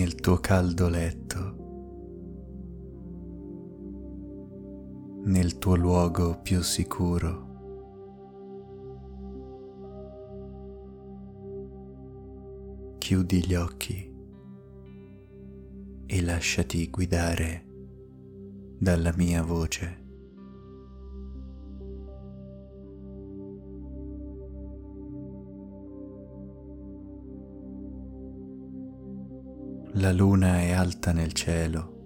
nel tuo caldo letto, nel tuo luogo più sicuro. Chiudi gli occhi e lasciati guidare dalla mia voce. La luna è alta nel cielo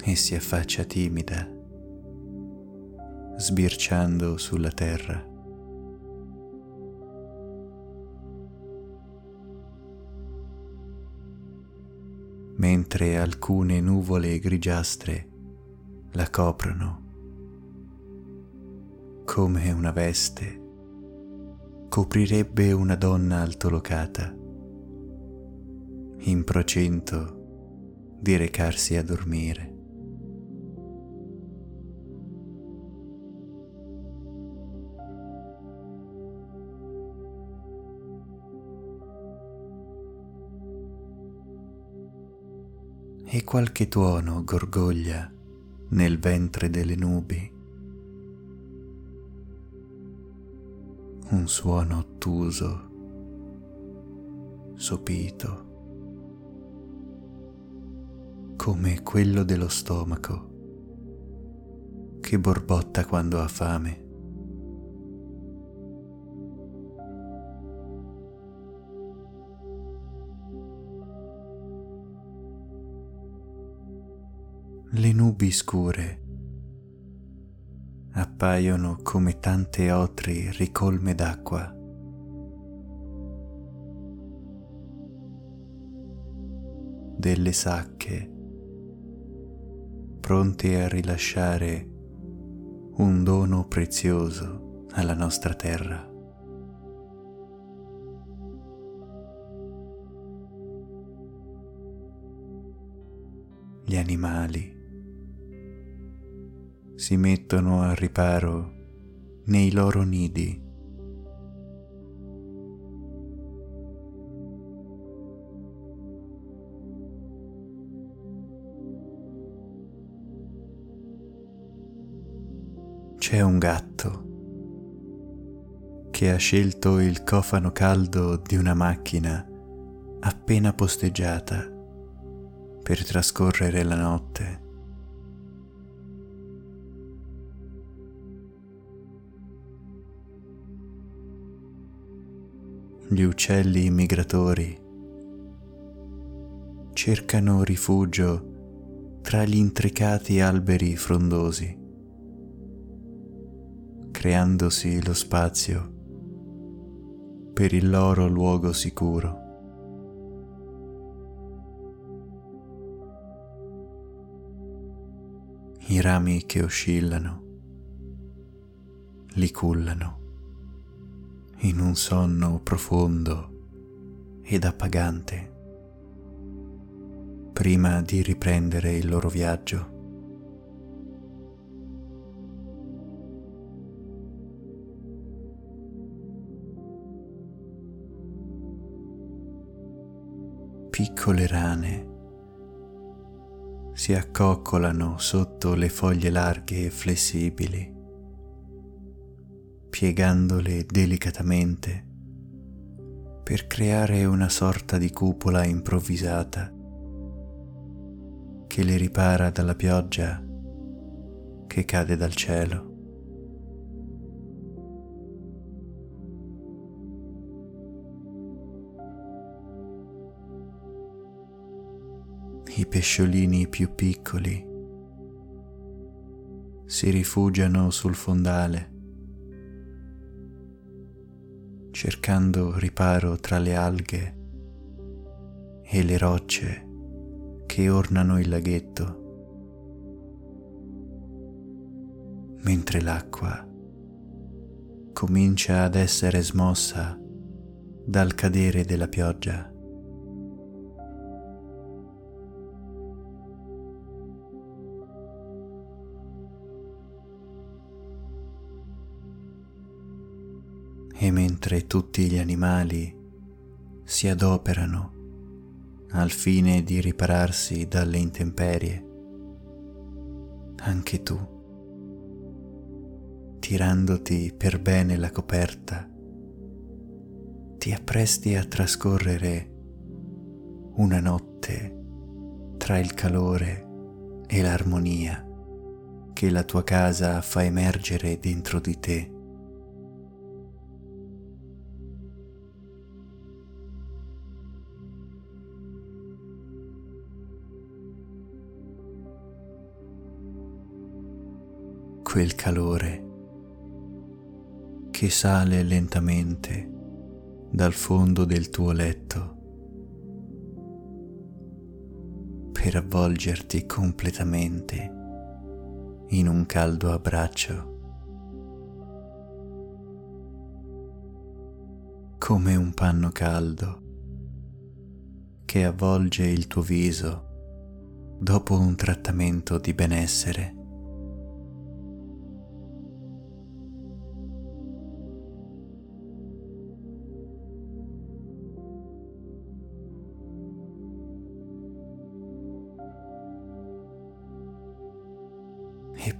e si affaccia timida, sbirciando sulla terra. Mentre alcune nuvole grigiastre la coprono come una veste coprirebbe una donna altolocata in procinto di recarsi a dormire. E qualche tuono gorgoglia nel ventre delle nubi. Un suono ottuso, sopito come quello dello stomaco che borbotta quando ha fame. Le nubi scure appaiono come tante otri ricolme d'acqua delle sacche pronti a rilasciare un dono prezioso alla nostra terra. Gli animali si mettono al riparo nei loro nidi c'è un gatto che ha scelto il cofano caldo di una macchina appena posteggiata per trascorrere la notte. Gli uccelli migratori cercano rifugio tra gli intricati alberi frondosi creandosi lo spazio per il loro luogo sicuro. I rami che oscillano li cullano in un sonno profondo ed appagante prima di riprendere il loro viaggio. Piccole rane si accoccolano sotto le foglie larghe e flessibili, piegandole delicatamente per creare una sorta di cupola improvvisata che le ripara dalla pioggia che cade dal cielo. I pesciolini più piccoli si rifugiano sul fondale, cercando riparo tra le alghe e le rocce che ornano il laghetto, mentre l'acqua comincia ad essere smossa dal cadere della pioggia. E mentre tutti gli animali si adoperano al fine di ripararsi dalle intemperie. Anche tu, tirandoti per bene la coperta, ti appresti a trascorrere una notte tra il calore e l'armonia che la tua casa fa emergere dentro di te. Quel calore che sale lentamente dal fondo del tuo letto per avvolgerti completamente in un caldo abbraccio, come un panno caldo che avvolge il tuo viso dopo un trattamento di benessere.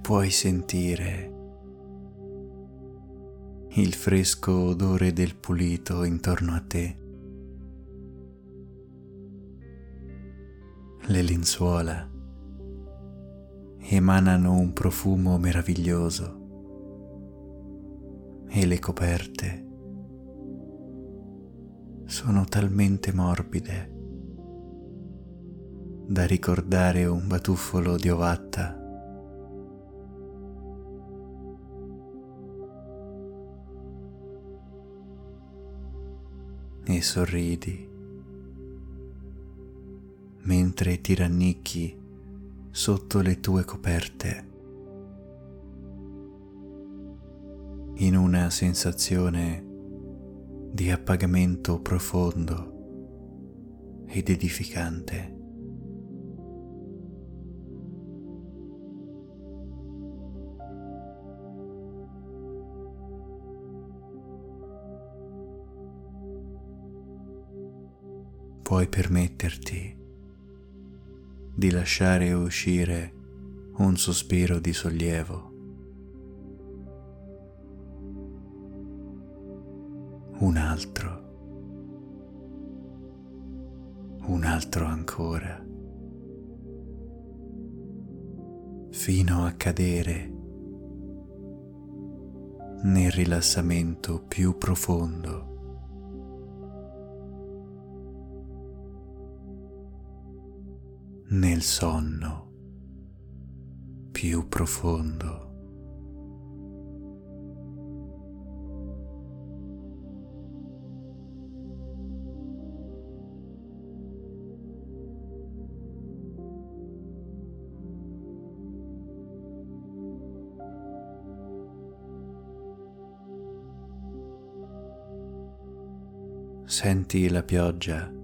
Puoi sentire il fresco odore del pulito intorno a te. Le lenzuola emanano un profumo meraviglioso e le coperte sono talmente morbide da ricordare un batuffolo di ovatta sorridi mentre ti rannicchi sotto le tue coperte in una sensazione di appagamento profondo ed edificante. Puoi permetterti di lasciare uscire un sospiro di sollievo, un altro, un altro ancora, fino a cadere nel rilassamento più profondo nel sonno più profondo. Senti la pioggia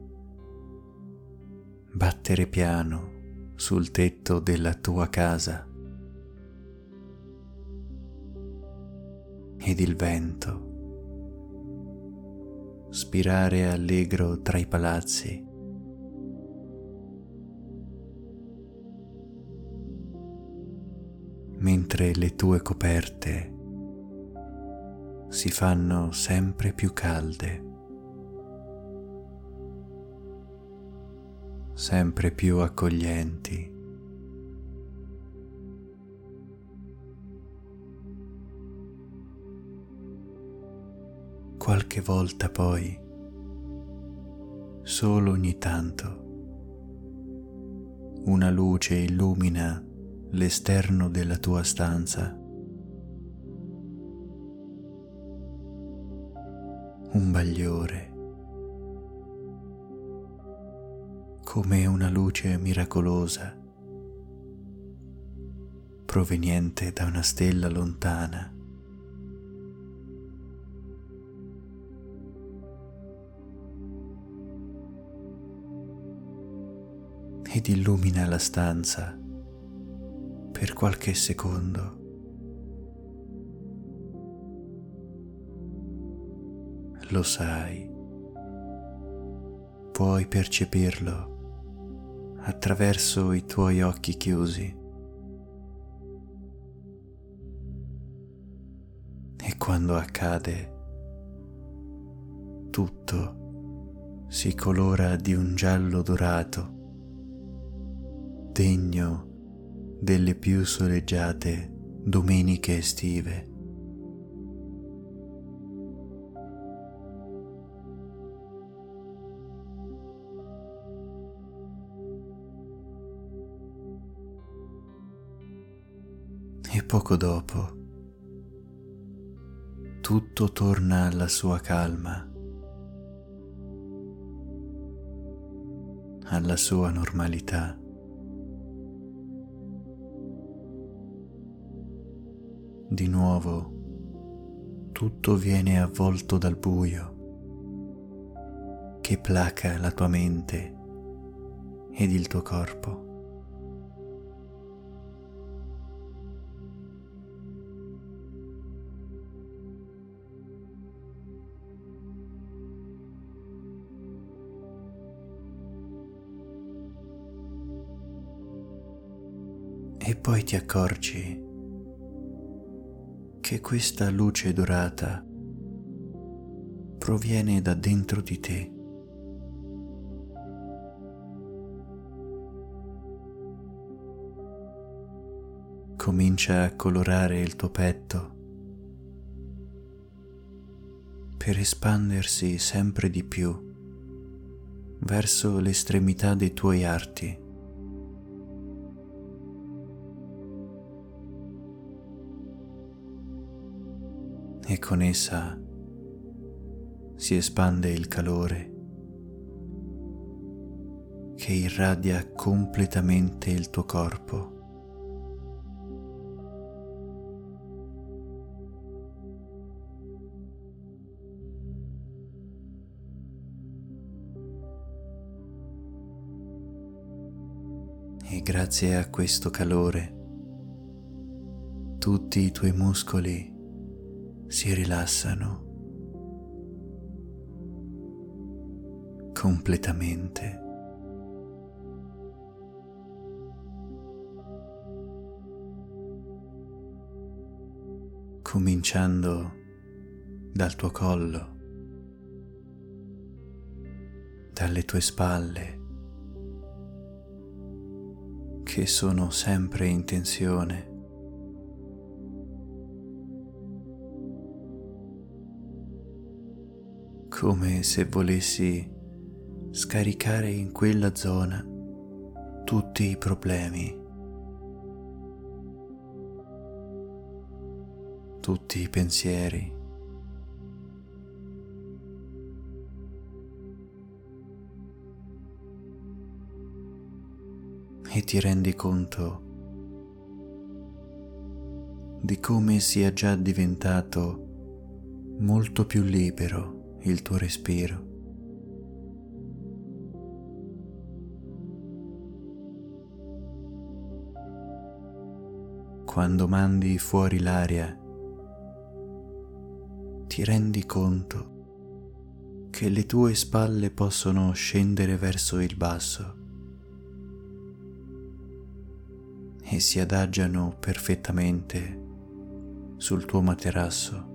battere piano sul tetto della tua casa ed il vento spirare allegro tra i palazzi. mentre le tue coperte si fanno sempre più calde. Sempre più accoglienti. Qualche volta poi, solo ogni tanto, una luce illumina l'esterno della tua stanza. Un bagliore come una luce miracolosa proveniente da una stella lontana. ed illumina la stanza per qualche secondo. Lo sai puoi percepirlo attraverso i tuoi occhi chiusi. E quando accade, tutto si colora di un giallo dorato, degno delle più soleggiate domeniche estive. Poco dopo tutto torna alla sua calma, alla sua normalità. Di nuovo tutto viene avvolto dal buio che placa la tua mente ed il tuo corpo. E poi ti accorgi che questa luce dorata proviene da dentro di te. Comincia a colorare il tuo petto per espandersi sempre di più verso l'estremità dei tuoi arti. Con essa si espande il calore che irradia completamente il tuo corpo. E grazie a questo calore tutti i tuoi muscoli si rilassano completamente. cominciando dal tuo collo, dalle tue spalle, che sono sempre in tensione. Come se volessi scaricare in quella zona tutti i problemi, tutti i pensieri. E ti rendi conto di come sia già diventato molto più libero il tuo respiro. Quando mandi fuori l'aria, ti rendi conto che le tue spalle possono scendere verso il basso e si adagiano perfettamente sul tuo materasso.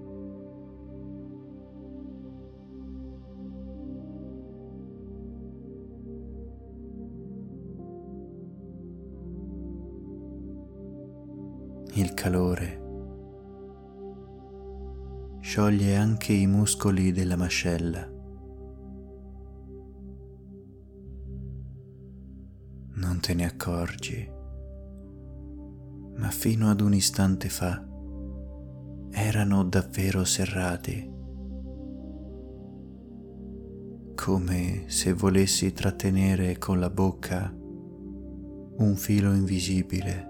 Il calore. Scioglie anche i muscoli della mascella. Non te ne accorgi, ma fino ad un istante fa erano davvero serrati, come se volessi trattenere con la bocca un filo invisibile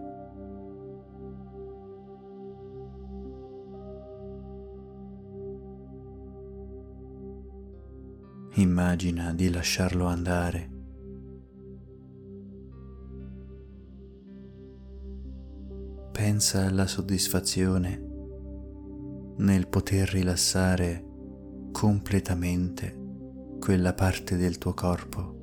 Immagina di lasciarlo andare. Pensa alla soddisfazione nel poter rilassare completamente quella parte del tuo corpo.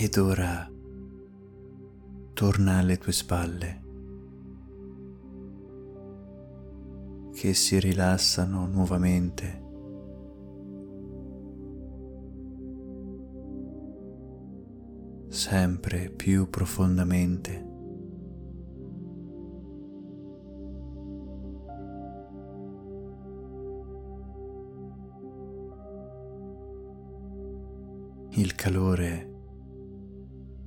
Ed ora torna alle tue spalle, che si rilassano nuovamente. sempre più profondamente. Il calore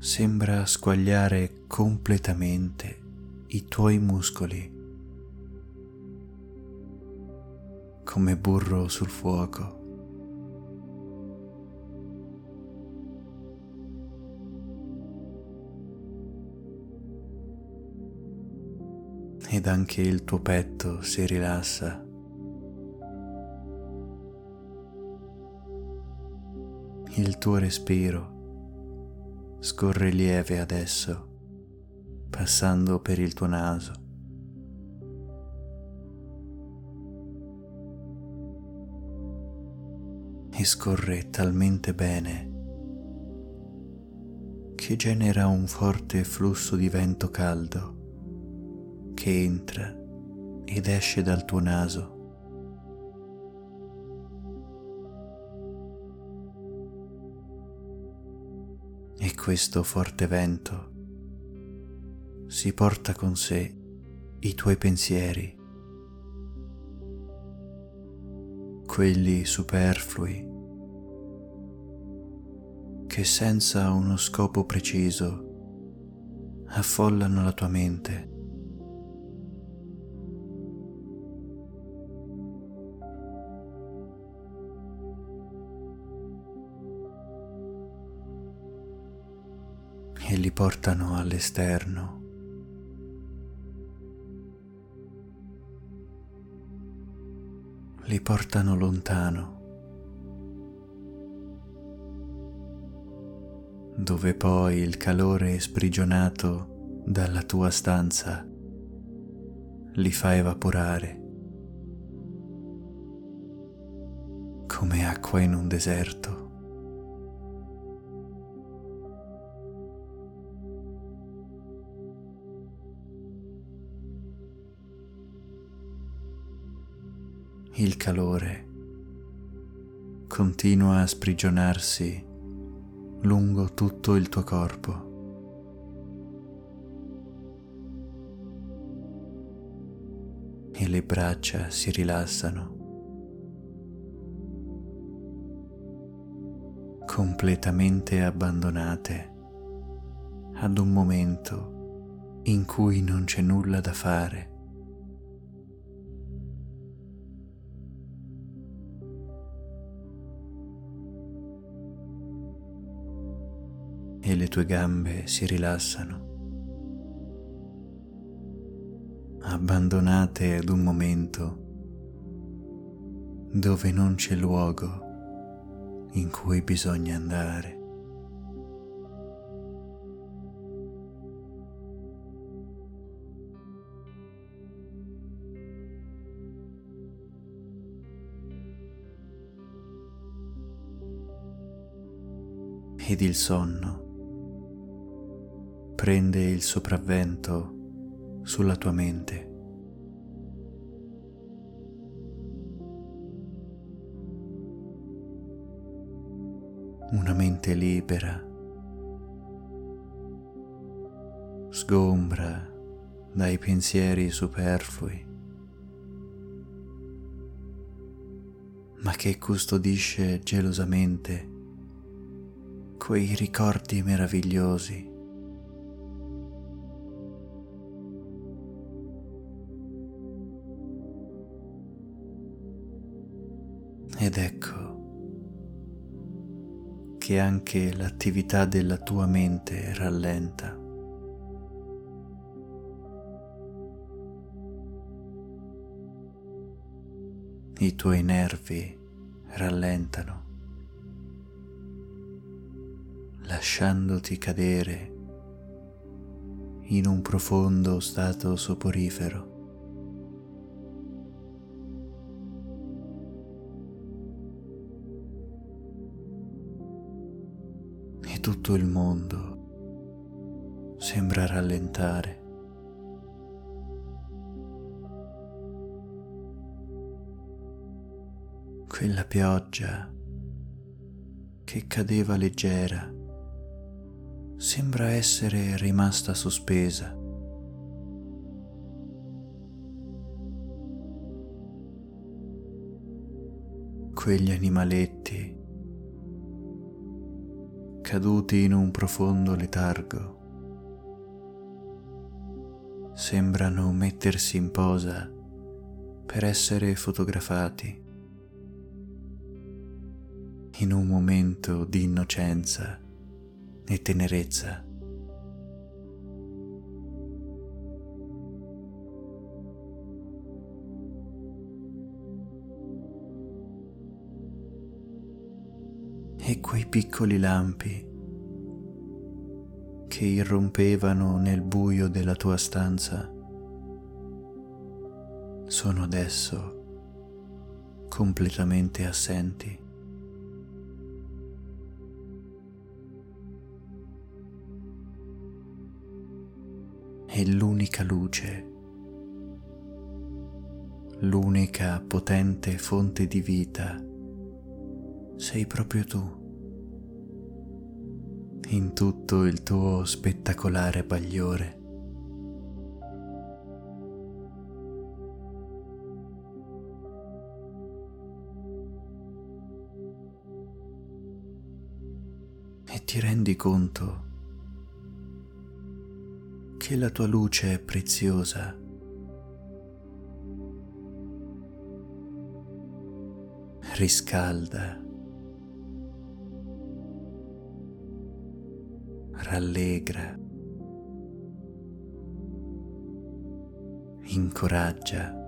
sembra squagliare completamente i tuoi muscoli come burro sul fuoco. Ed anche il tuo petto si rilassa. Il tuo respiro scorre lieve adesso, passando per il tuo naso. E scorre talmente bene che genera un forte flusso di vento caldo che entra ed esce dal tuo naso e questo forte vento si porta con sé i tuoi pensieri, quelli superflui che senza uno scopo preciso affollano la tua mente portano all'esterno. Li portano lontano, dove poi il calore sprigionato dalla tua stanza li fa evaporare come acqua in un deserto. Il calore continua a sprigionarsi lungo tutto il tuo corpo. E le braccia si rilassano completamente abbandonate ad un momento in cui non c'è nulla da fare e le tue gambe si rilassano, abbandonate ad un momento dove non c'è luogo in cui bisogna andare. ed il sonno prende il sopravvento sulla tua mente. Una mente libera, sgombra dai pensieri superflui, ma che custodisce gelosamente quei ricordi meravigliosi ed ecco che anche l'attività della tua mente rallenta. I tuoi nervi rallentano, lasciandoti cadere in un profondo stato soporifero. Tutto il mondo sembra rallentare. Quella pioggia che cadeva leggera sembra essere rimasta sospesa. Quegli animaletti caduti in un profondo letargo sembrano mettersi in posa per essere fotografati in un momento di innocenza e tenerezza. E quei piccoli lampi che irrompevano nel buio della tua stanza sono adesso completamente assenti. è l'unica luce, l'unica potente fonte di vita, sei proprio tu, in tutto il tuo spettacolare bagliore. E ti rendi conto che la tua luce è preziosa. Riscalda, rallegra, incoraggia.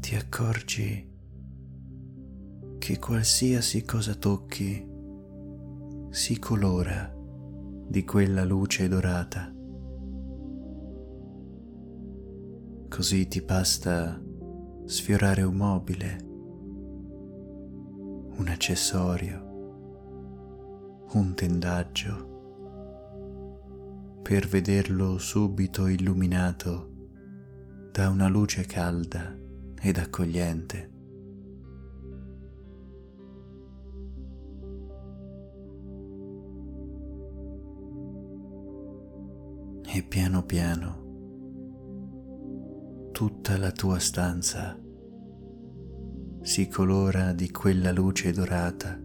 Ti accorgi che qualsiasi cosa tocchi si colora di quella luce dorata. Così ti basta sfiorare un mobile, un accessorio, un tendaggio, per vederlo subito illuminato da una luce calda ed accogliente. e piano piano tutta la tua stanza si colora di quella luce dorata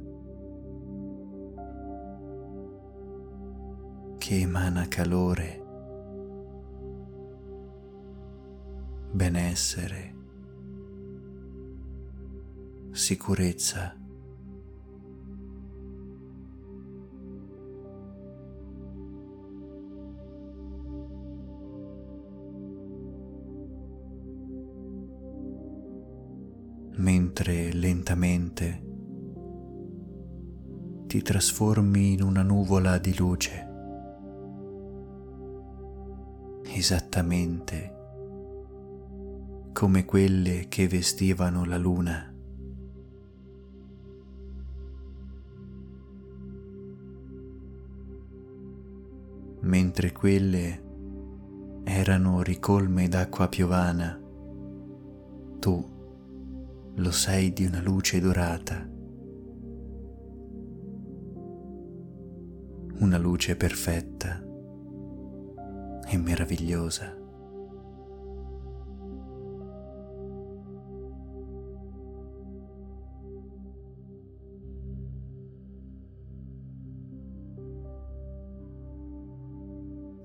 che emana calore, benessere, sicurezza. Mentre lentamente ti trasformi in una nuvola di luce, esattamente come quelle che vestivano la luna. Mentre quelle erano ricolme d'acqua piovana, tu lo sei di una luce dorata, una luce perfetta e meravigliosa.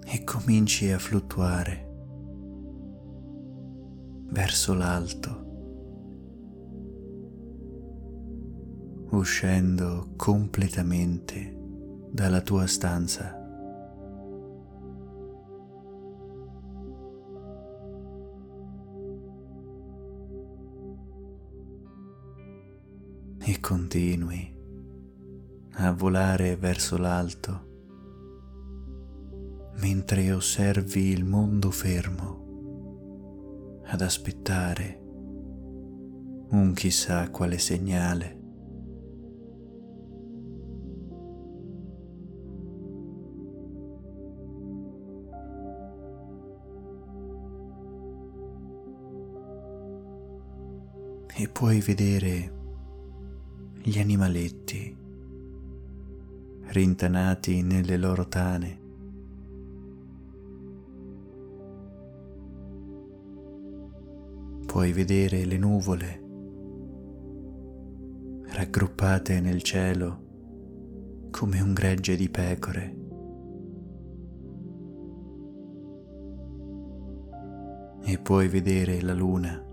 E cominci a fluttuare verso l'alto uscendo completamente dalla tua stanza. E continui a volare verso l'alto mentre osservi il mondo fermo ad aspettare un chissà quale segnale. E puoi vedere gli animaletti rintanati nelle loro tane. Puoi vedere le nuvole raggruppate nel cielo come un gregge di pecore. E puoi vedere la luna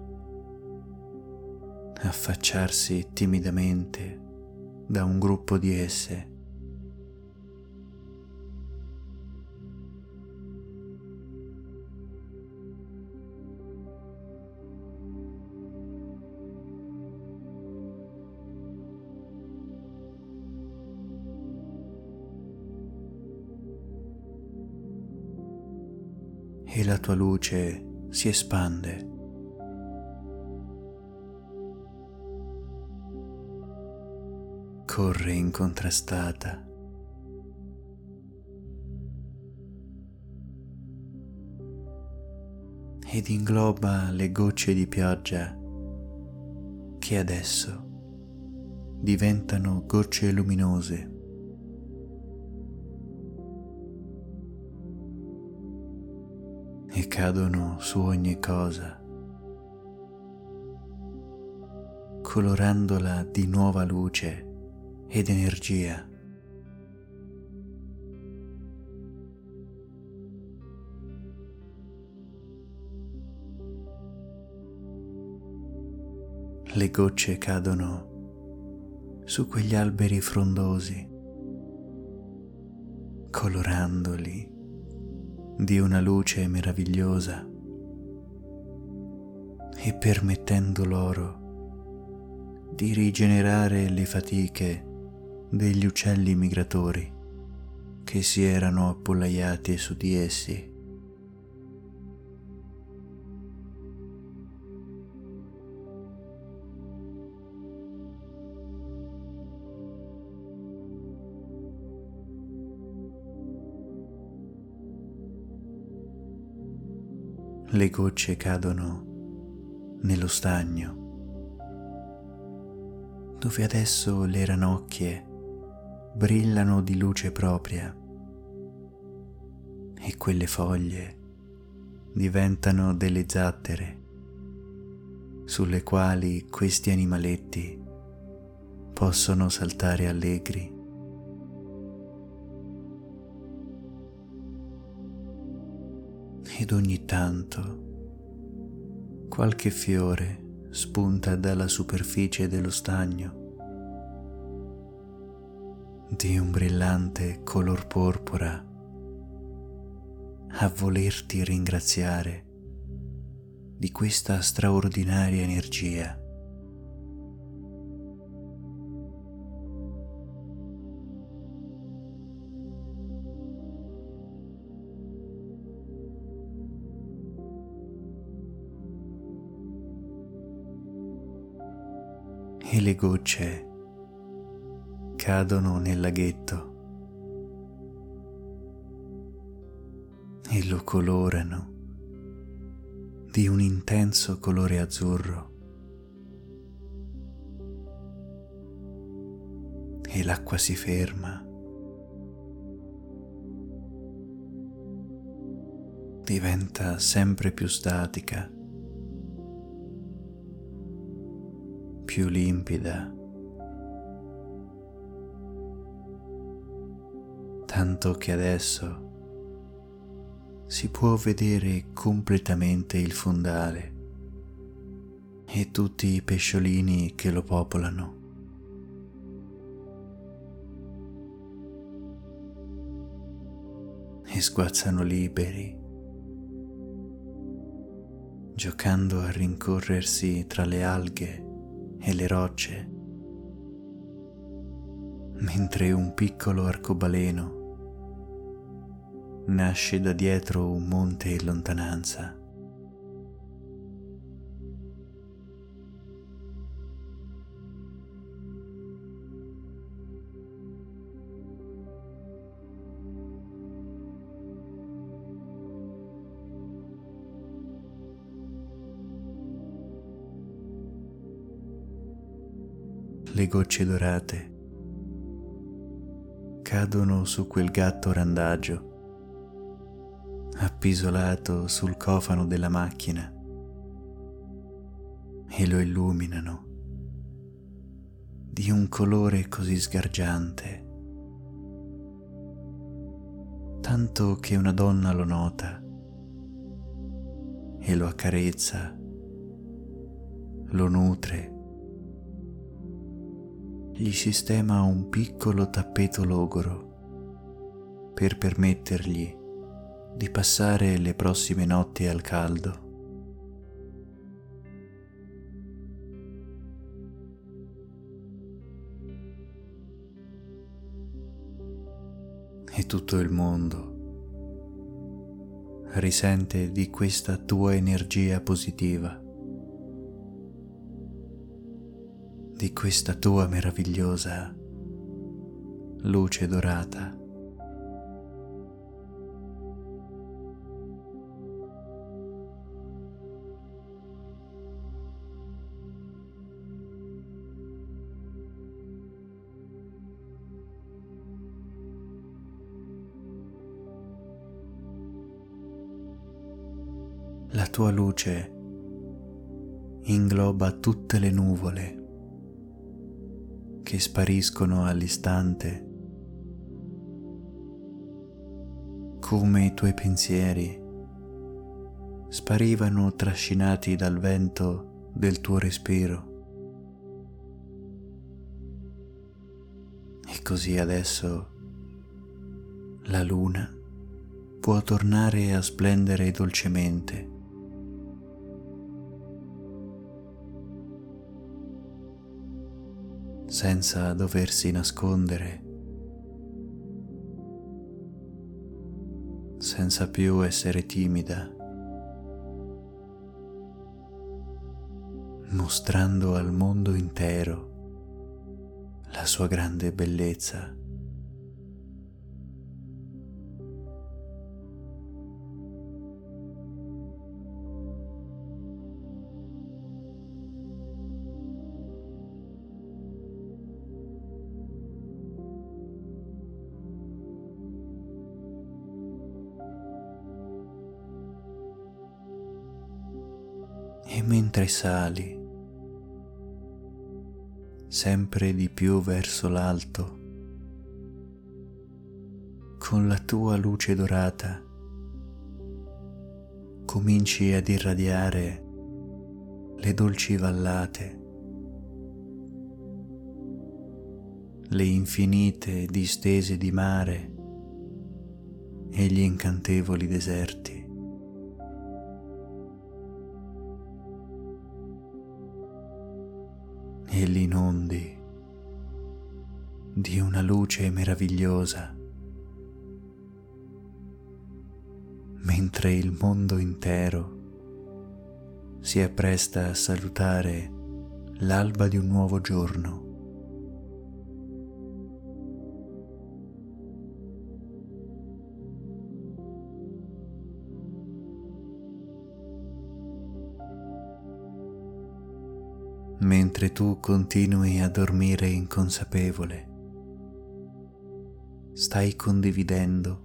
affacciarsi timidamente da un gruppo di esse. E la tua luce si espande corre incontrastata. ed ingloba le gocce di pioggia che adesso diventano gocce luminose. e cadono su ogni cosa, colorandola di nuova luce ed energia. Le gocce cadono su quegli alberi frondosi, colorandoli di una luce meravigliosa e permettendo loro di rigenerare le fatiche degli uccelli migratori che si erano appollaiati su di essi. Le gocce cadono nello stagno, dove adesso le ranocchie brillano di luce propria e quelle foglie diventano delle zattere sulle quali questi animaletti possono saltare allegri. Ed ogni tanto qualche fiore spunta dalla superficie dello stagno di un brillante color porpora a volerti ringraziare di questa straordinaria energia. E le gocce cadono nel laghetto e lo colorano di un intenso colore azzurro e l'acqua si ferma. Diventa sempre più statica, più limpida. Tanto che adesso si può vedere completamente il fondale e tutti i pesciolini che lo popolano. E sguazzano liberi, giocando a rincorrersi tra le alghe e le rocce mentre un piccolo arcobaleno nasce da dietro un monte in lontananza. Le gocce dorate cadono su quel gatto randagio appisolato sul cofano della macchina e lo illuminano di un colore così sgargiante, tanto che una donna lo nota e lo accarezza, lo nutre, gli sistema un piccolo tappeto logoro per permettergli di passare le prossime notti al caldo. E tutto il mondo risente di questa tua energia positiva, di questa tua meravigliosa luce dorata. Tua luce ingloba tutte le nuvole che spariscono all'istante come i tuoi pensieri sparivano trascinati dal vento del tuo respiro. E così adesso la luna può tornare a splendere dolcemente senza doversi nascondere, senza più essere timida, mostrando al mondo intero la sua grande bellezza. Mentre sali sempre di più verso l'alto, con la tua luce dorata, cominci ad irradiare le dolci vallate, le infinite distese di mare e gli incantevoli deserti. E li inondi di una luce meravigliosa, mentre il mondo intero si appresta a salutare l'alba di un nuovo giorno. Mentre tu continui a dormire inconsapevole. Stai condividendo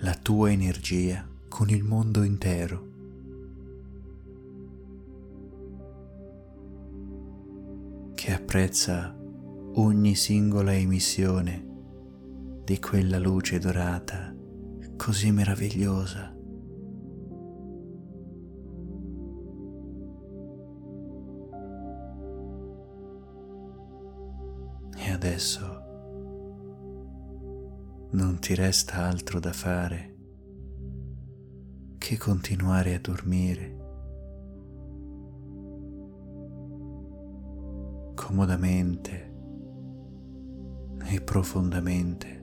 la tua energia con il mondo intero. che apprezza ogni singola emissione di quella luce dorata così meravigliosa. Ti resta altro da fare che continuare a dormire comodamente e profondamente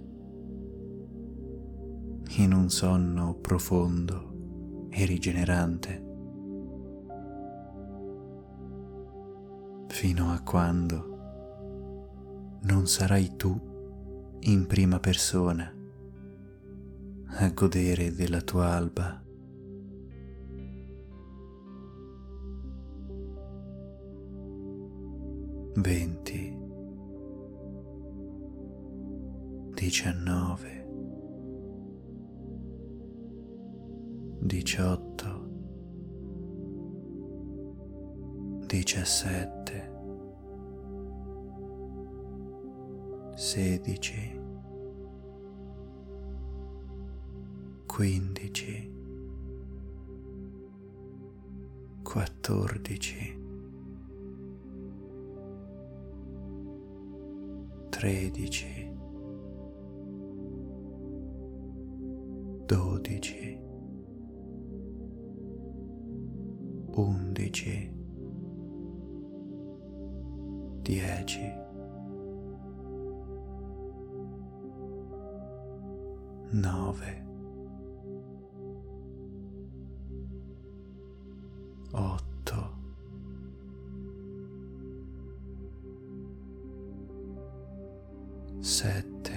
in un sonno profondo e rigenerante fino a quando non sarai tu in prima persona a godere della tua alba. Venti, diciannove, diciotto, diciassette, sedici, 15 14 13 12 11 10 9 set.